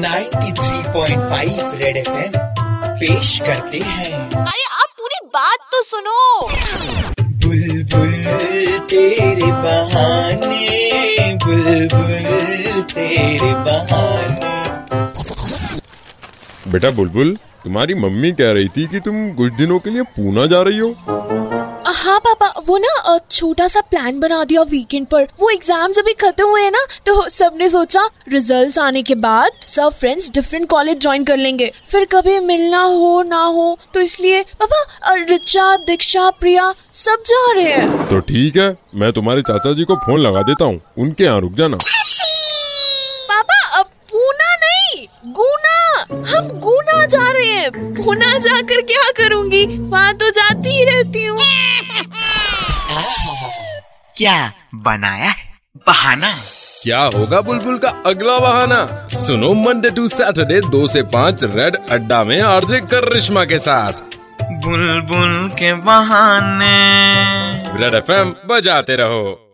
93.5 red FM पेश करते हैं। अरे आप पूरी बात तो सुनो। बुलबुल तेरे बहाने बुलबुल तेरे बहाने। बेटा बुलबुल तुम्हारी मम्मी कह रही थी कि तुम कुछ दिनों के लिए पूना जा रही हो। हाँ पापा वो ना छोटा सा प्लान बना दिया वीकेंड पर। वो एग्ज़ाम्स अभी खत्म हुए हैं ना तो सबने सोचा रिजल्ट्स आने के बाद सब फ्रेंड्स डिफरेंट कॉलेज ज्वाइन कर लेंगे। फिर कभी मिलना हो ना हो तो इसलिए पापा रिचा दीक्षा प्रिया सब जा रहे हैं। तो ठीक है मैं तुम्हारे चाचा जी को फ़ोन लगा देता हूँ उनके यहाँ रुक जाना। पापा अब पूना नहीं गुना। हम गुना जा रहे हैं। पूना जाकर क्या करूँगी? वहाँ तो जाती क्या बनाया है? बहाना। क्या होगा बुलबुल का अगला बहाना? सुनो मंडे टू सैटरडे दो से पाँच रेड अड्डा में आरजे करिश्मा के साथ। बुलबुल के बहाने। रेड एफएम बजाते रहो।